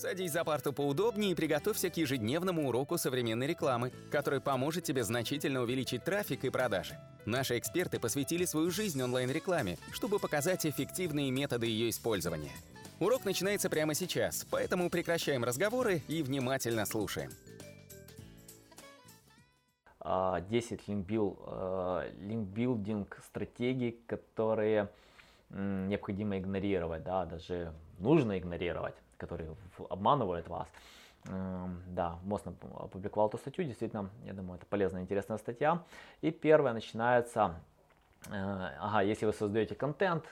Садись за парту поудобнее и приготовься к ежедневному уроку современной рекламы, который поможет тебе значительно увеличить трафик и продажи. Наши эксперты посвятили свою жизнь онлайн-рекламе, чтобы показать эффективные методы ее использования. Урок начинается прямо сейчас, поэтому прекращаем разговоры и внимательно слушаем. 10 а, линкбилдинг э, стратегий, которые необходимо игнорировать, да, даже нужно игнорировать, которые обманывают вас. Эм, да, Мост опубликовал эту статью, действительно, я думаю, это полезная, интересная статья. И первая начинается, э, ага, если вы создаете контент,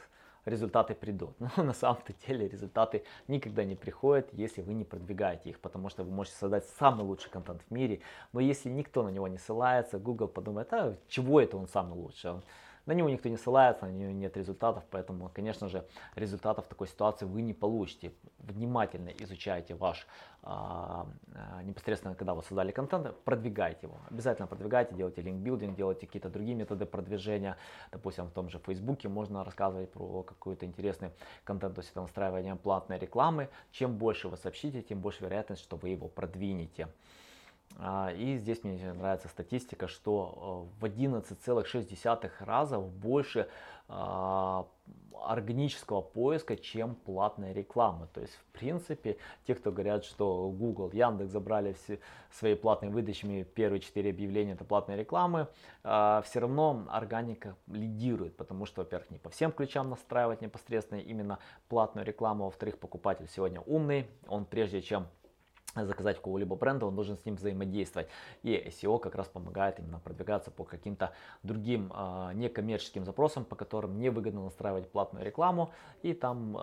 результаты придут. Но на самом деле результаты никогда не приходят, если вы не продвигаете их, потому что вы можете создать самый лучший контент в мире, но если никто на него не ссылается, Google подумает, а чего это он самый лучший? На него никто не ссылается, на него нет результатов, поэтому, конечно же, результатов в такой ситуации вы не получите. Внимательно изучайте ваш, а, а, непосредственно когда вы создали контент, продвигайте его. Обязательно продвигайте, делайте линкбилдинг, делайте какие-то другие методы продвижения. Допустим, в том же Фейсбуке можно рассказывать про какой-то интересный контент, то есть это настраивание платной рекламы. Чем больше вы сообщите, тем больше вероятность, что вы его продвинете. А, и здесь мне нравится статистика, что э, в 11,6 раза больше а, органического поиска, чем платная реклама. То есть, в принципе, те, кто говорят, что Google, Яндекс забрали все свои платные выдачами, первые четыре объявления это платные рекламы, а, все равно органика лидирует, потому что, во-первых, не по всем ключам настраивать непосредственно именно платную рекламу, во-вторых, покупатель сегодня умный, он прежде чем заказать какого-либо бренда, он должен с ним взаимодействовать. И SEO как раз помогает именно продвигаться по каким-то другим э, некоммерческим запросам, по которым невыгодно настраивать платную рекламу, и там э,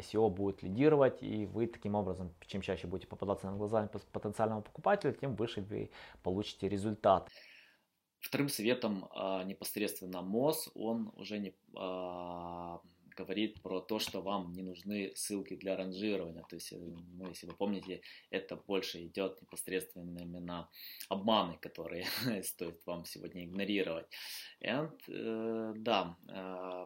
SEO будет лидировать, и вы таким образом, чем чаще будете попадаться на глаза потенциальному покупателю, тем выше вы получите результат. Вторым советом э, непосредственно МОЗ, он уже не э, говорит про то, что вам не нужны ссылки для ранжирования. То есть, э, ну, если вы помните, это больше идет непосредственно именно обманы, которые стоит вам сегодня игнорировать. And, э, да, э,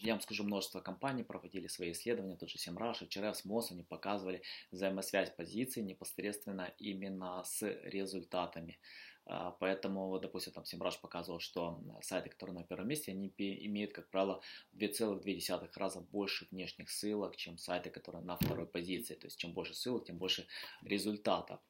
я вам скажу, множество компаний проводили свои исследования, тот же Semrush, HRF, MOS, они показывали взаимосвязь позиций непосредственно именно с результатами. А, поэтому, вот, допустим, там Semrush показывал, что сайты, которые на первом месте, они имеют, как правило, 2,2 раза больше внешних ссылок, чем сайты, которые на второй позиции. То есть, чем больше ссылок, тем больше результатов.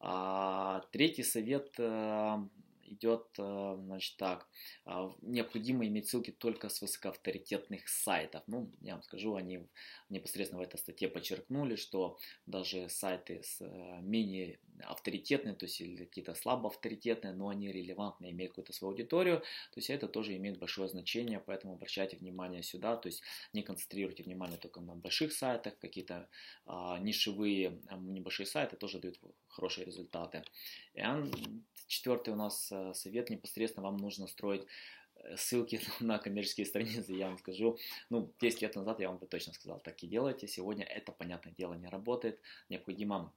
А, третий совет э, идет, э, значит, так, а, необходимо иметь ссылки только с высокоавторитетных сайтов. Ну, я вам скажу, они непосредственно в этой статье подчеркнули, что даже сайты с э, менее авторитетные, то есть или какие-то слабо авторитетные, но они релевантны, имеют какую-то свою аудиторию, то есть это тоже имеет большое значение, поэтому обращайте внимание сюда, то есть не концентрируйте внимание только на больших сайтах, какие-то а, нишевые небольшие сайты тоже дают хорошие результаты. И четвертый у нас э, совет непосредственно вам нужно строить э, ссылки на коммерческие страницы, я вам скажу, ну, 10 лет назад я вам бы точно сказал, так и делайте, сегодня это, понятное дело, не работает, необходимо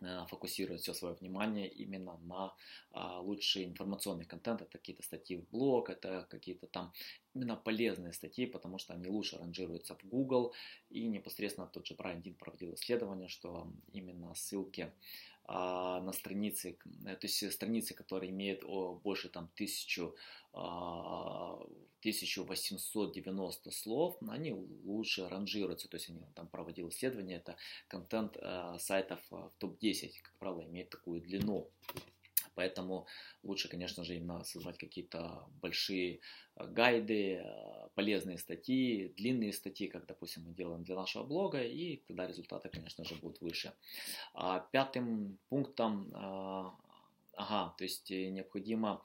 э, фокусировать все свое внимание именно на а, лучший информационный контент, это какие-то статьи в блог, это какие-то там именно полезные статьи, потому что они лучше ранжируются в Google, и непосредственно тот же Брайан Дин проводил исследование, что именно ссылки а, на странице, э, то есть страницы, которые имеют больше там 1000, 1890 а, слов, они лучше ранжируются, то есть они там проводил исследование, это контент э, сайтов э, в топ-10, как правило, имеет такую длину. Поэтому лучше, конечно же, именно создавать какие-то большие э, гайды, э, полезные статьи, длинные статьи, как, допустим, мы делаем для нашего блога, и тогда результаты, конечно же, будут выше. А пятым пунктом, э, ага, то есть необходимо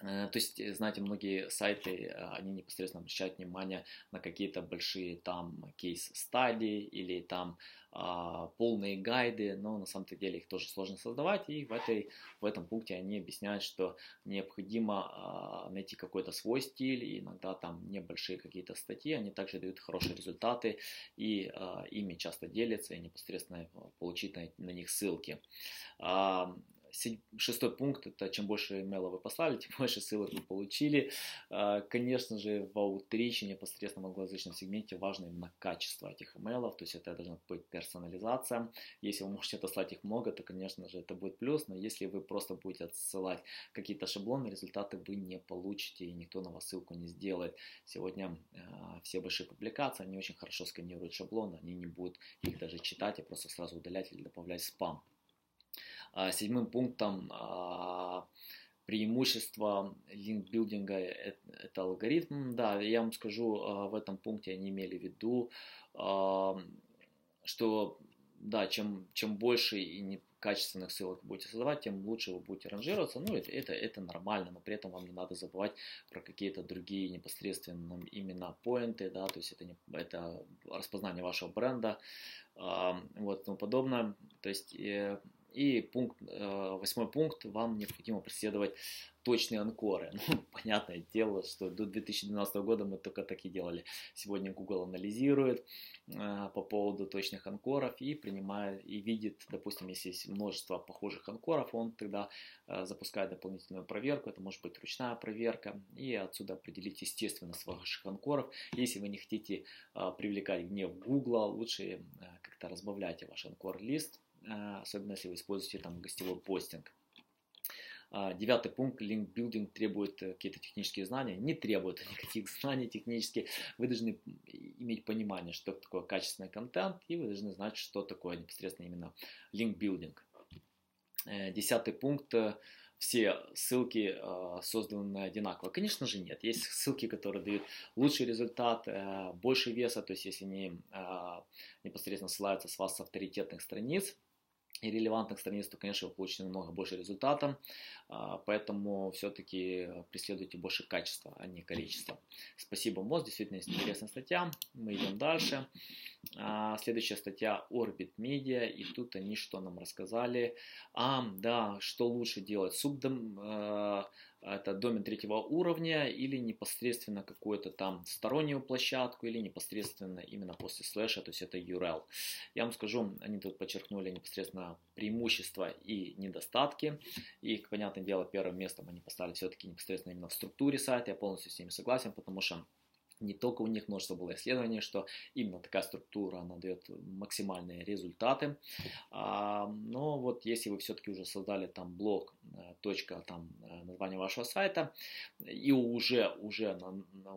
то есть, знаете, многие сайты, они непосредственно обращают внимание на какие-то большие там кейс-стадии или там а, полные гайды, но на самом-то деле их тоже сложно создавать, и в, этой, в этом пункте они объясняют, что необходимо а, найти какой-то свой стиль, иногда там небольшие какие-то статьи, они также дают хорошие результаты, и а, ими часто делятся, и непосредственно получить на, на них ссылки. Шестой пункт – это чем больше имейла вы послали, тем больше ссылок вы получили. А, конечно же, в аутриче непосредственно в англоязычном сегменте важно именно качество этих имейлов, то есть это должна быть персонализация. Если вы можете отослать их много, то, конечно же, это будет плюс, но если вы просто будете отсылать какие-то шаблоны, результаты вы не получите, и никто на вас ссылку не сделает. Сегодня все большие публикации, они очень хорошо сканируют шаблоны, они не будут их даже читать, а просто сразу удалять или добавлять спам. А, седьмым пунктом а, преимущество линкбилдинга это алгоритм. Да, я вам скажу, а, в этом пункте они имели в виду, что да, чем, чем больше и не качественных ссылок будете создавать, тем лучше вы будете ранжироваться. Ну, это, это, это нормально, но при этом вам не надо забывать про какие-то другие непосредственно именно поинты, да, то есть это, не, это распознание вашего бренда, э, вот, тому подобное. То есть э, и пункт, э, восьмой пункт, вам необходимо преследовать точные анкоры. Ну, понятное дело, что до 2012 года мы только так и делали. Сегодня Google анализирует э, по поводу точных анкоров и принимает и видит, допустим, если есть множество похожих анкоров, он тогда э, запускает дополнительную проверку, это может быть ручная проверка, и отсюда определить естественность ваших анкоров. Если вы не хотите привлекать гнев Google, лучше как-то разбавляйте ваш анкор-лист, особенно если вы используете там гостевой постинг. А, девятый пункт, линкбилдинг требует э, какие-то технические знания. Не требует никаких знаний технических. Вы должны иметь понимание, что такое качественный контент, и вы должны знать, что такое непосредственно именно линкбилдинг. Э, десятый пункт, э, все ссылки созданы одинаково? Конечно же нет. Есть ссылки, которые дают лучший результат, больше веса, то есть если они непосредственно ссылаются с вас с авторитетных страниц, и релевантных страниц, то, конечно, вы получите намного больше результата, а, поэтому все-таки преследуйте больше качества, а не количества. Спасибо, МОЗ, действительно есть интересная статья, мы идем дальше. А, следующая статья Orbit Media, и тут они что нам рассказали? А, да, что лучше делать? Субдом, э, это домен третьего уровня или непосредственно какую-то там стороннюю площадку или непосредственно именно после слэша, то есть это URL. Я вам скажу, они тут подчеркнули непосредственно преимущества и недостатки. И, понятное дело, первым местом они поставили все-таки непосредственно именно в структуре сайта. Я полностью с ними согласен, потому что не только у них множество было исследований, что именно такая структура, она дает максимальные результаты. А, но вот если вы все-таки уже создали там блог, э, точка, там э, название вашего сайта, и уже, уже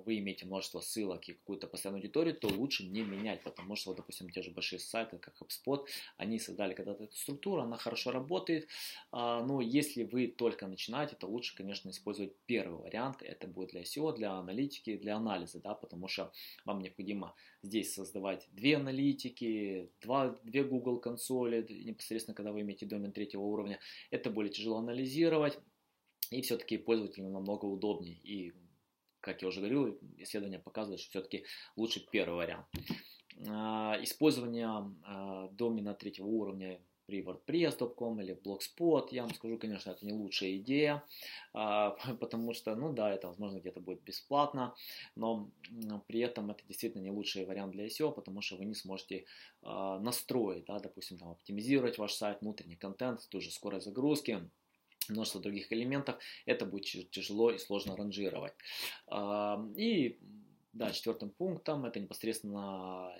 вы имеете множество ссылок и какую-то постоянную аудиторию, то лучше не менять, потому что, вот, допустим, те же большие сайты, как HubSpot, они создали когда-то эту структуру, она хорошо работает, а, но если вы только начинаете, то лучше, конечно, использовать первый вариант, это будет для SEO, для аналитики, для анализа, да, потому что вам необходимо здесь создавать две аналитики, два, две Google консоли, непосредственно когда вы имеете домен третьего уровня, это более тяжело анализировать, и все-таки пользователю намного удобнее. И, как я уже говорил, исследования показывают, что все-таки лучше первый вариант. А, использование а, домена третьего уровня при WordPress.com или Blogspot. Я вам скажу, конечно, это не лучшая идея, а, потому что, ну да, это, возможно, где-то будет бесплатно, но при этом это действительно не лучший вариант для SEO, потому что вы не сможете а, настроить, да, допустим, там, оптимизировать ваш сайт, внутренний контент, тоже скорость загрузки, множество других элементов, это будет тяжело и сложно ранжировать. А, и да, четвертым пунктом это непосредственно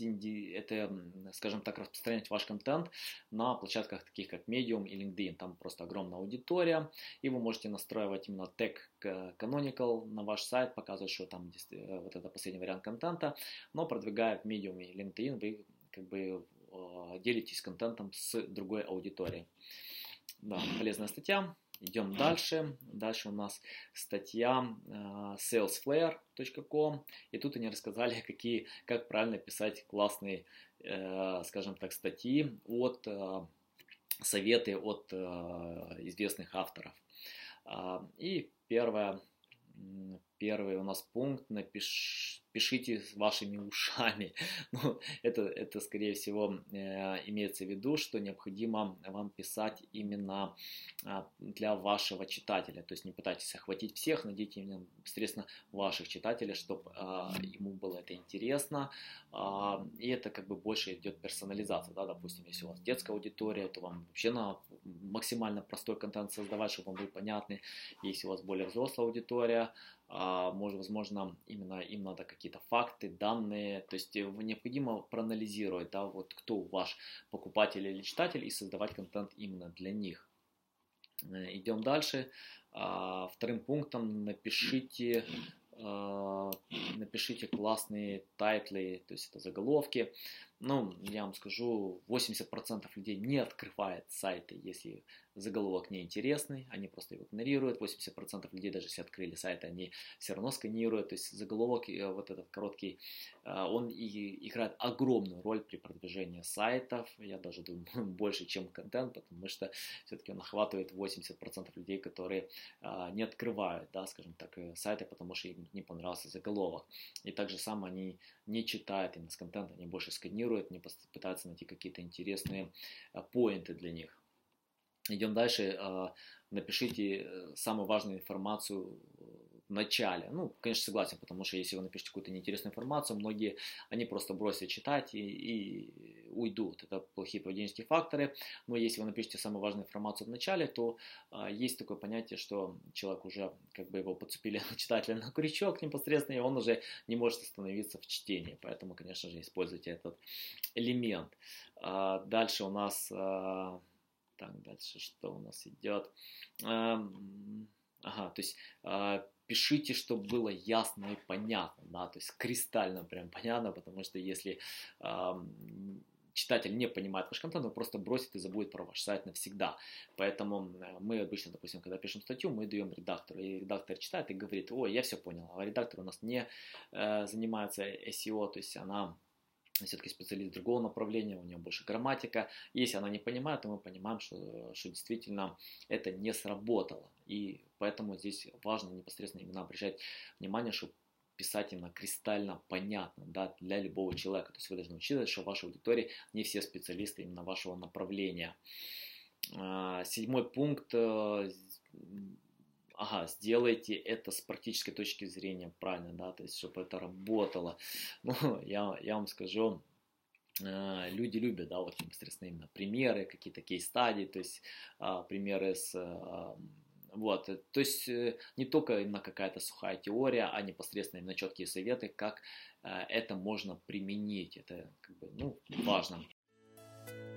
это, скажем так, распространять ваш контент на площадках таких как Medium и LinkedIn. Там просто огромная аудитория, и вы можете настраивать именно тег Canonical на ваш сайт, показывать, что там э, вот это последний вариант контента, но продвигая в Medium и LinkedIn, вы как бы э, делитесь контентом с другой аудиторией. Да, полезная статья. Идем дальше. Дальше у нас статья э, salesflare.com. И тут они рассказали, какие, как правильно писать классные, э, скажем так, статьи от э, советы от известных авторов. А, и первое, первый у нас пункт, напиш, пишите вашими ушами. Ну, это, это, скорее всего, э, имеется в виду, что необходимо вам писать именно э, для вашего читателя. То есть не пытайтесь охватить всех, найдите именно непосредственно ваших читателей, чтобы э, ему было это интересно. Э, и это как бы больше идет персонализация. Да? Допустим, если у вас детская аудитория, то вам вообще надо максимально простой контент создавать, чтобы он был понятный. Если у вас более взрослая аудитория, а, может, возможно, именно им надо какие-то факты, данные, то есть э, необходимо проанализировать, да, вот кто ваш покупатель или читатель и создавать контент именно для них. Э, идем дальше. А, вторым пунктом напишите а, напишите классные title ы, то есть это заголовки. Ну, я вам скажу, 80% людей не открывает сайты, если заголовок неинтересный, они просто его игнорируют. 80% людей, даже если открыли сайт, они все равно сканируют. То есть заголовок, э, вот этот короткий, э, он и играет огромную роль при продвижении сайтов. Я даже думаю, больше, чем контент, потому что все-таки он охватывает 80% людей, которые э, не открывают, да, скажем так, сайты, потому что им не понравился заголовок. И также сам они не читают именно с контента, они больше сканируют, не пытаются найти какие-то интересные поинты для них. Идем дальше. А, напишите э, самую важную информацию в начале. Ну, конечно, согласен, потому что если вы напишете какую-то неинтересную информацию, многие, они просто бросят читать и, и уйдут. Это плохие поведенческие факторы. Но если вы напишете самую важную информацию в начале, то а, есть такое понятие, что человек уже, как бы его подцепили читателя на крючок непосредственно, и он уже не может остановиться в чтении. Поэтому, конечно же, используйте этот элемент. А, дальше у нас... А, так, дальше что у нас идет? Эм, ага, то есть э, пишите, чтобы было ясно и понятно, да, то есть кристально прям понятно, потому что если читатель не понимает ваш контент, он просто бросит и забудет про ваш сайт навсегда. Поэтому э, мы обычно, допустим, когда пишем статью, мы даем редактору, и редактор читает и говорит, ой, я все понял, а редактор у нас не э, занимается SEO, то есть она все-таки специалист другого направления, у нее больше грамматика. Если она не понимает, то мы понимаем, что, что действительно это не сработало. И поэтому здесь важно непосредственно именно обращать внимание, чтобы писать именно кристально понятно да, для любого человека. То есть вы должны учитывать, что в вашей аудитории не все специалисты именно вашего направления. А, седьмой пункт э, ага, сделайте это с практической точки зрения правильно, да, то есть, чтобы это работало. Ну, я, я вам скажу, э, люди любят, да, вот непосредственно именно примеры, какие-то кейс-стадии, то есть а, примеры с а, вот, то есть э, не только именно какая-то сухая теория, а непосредственно именно четкие советы, как э, это можно применить. Это как бы, ну, важно.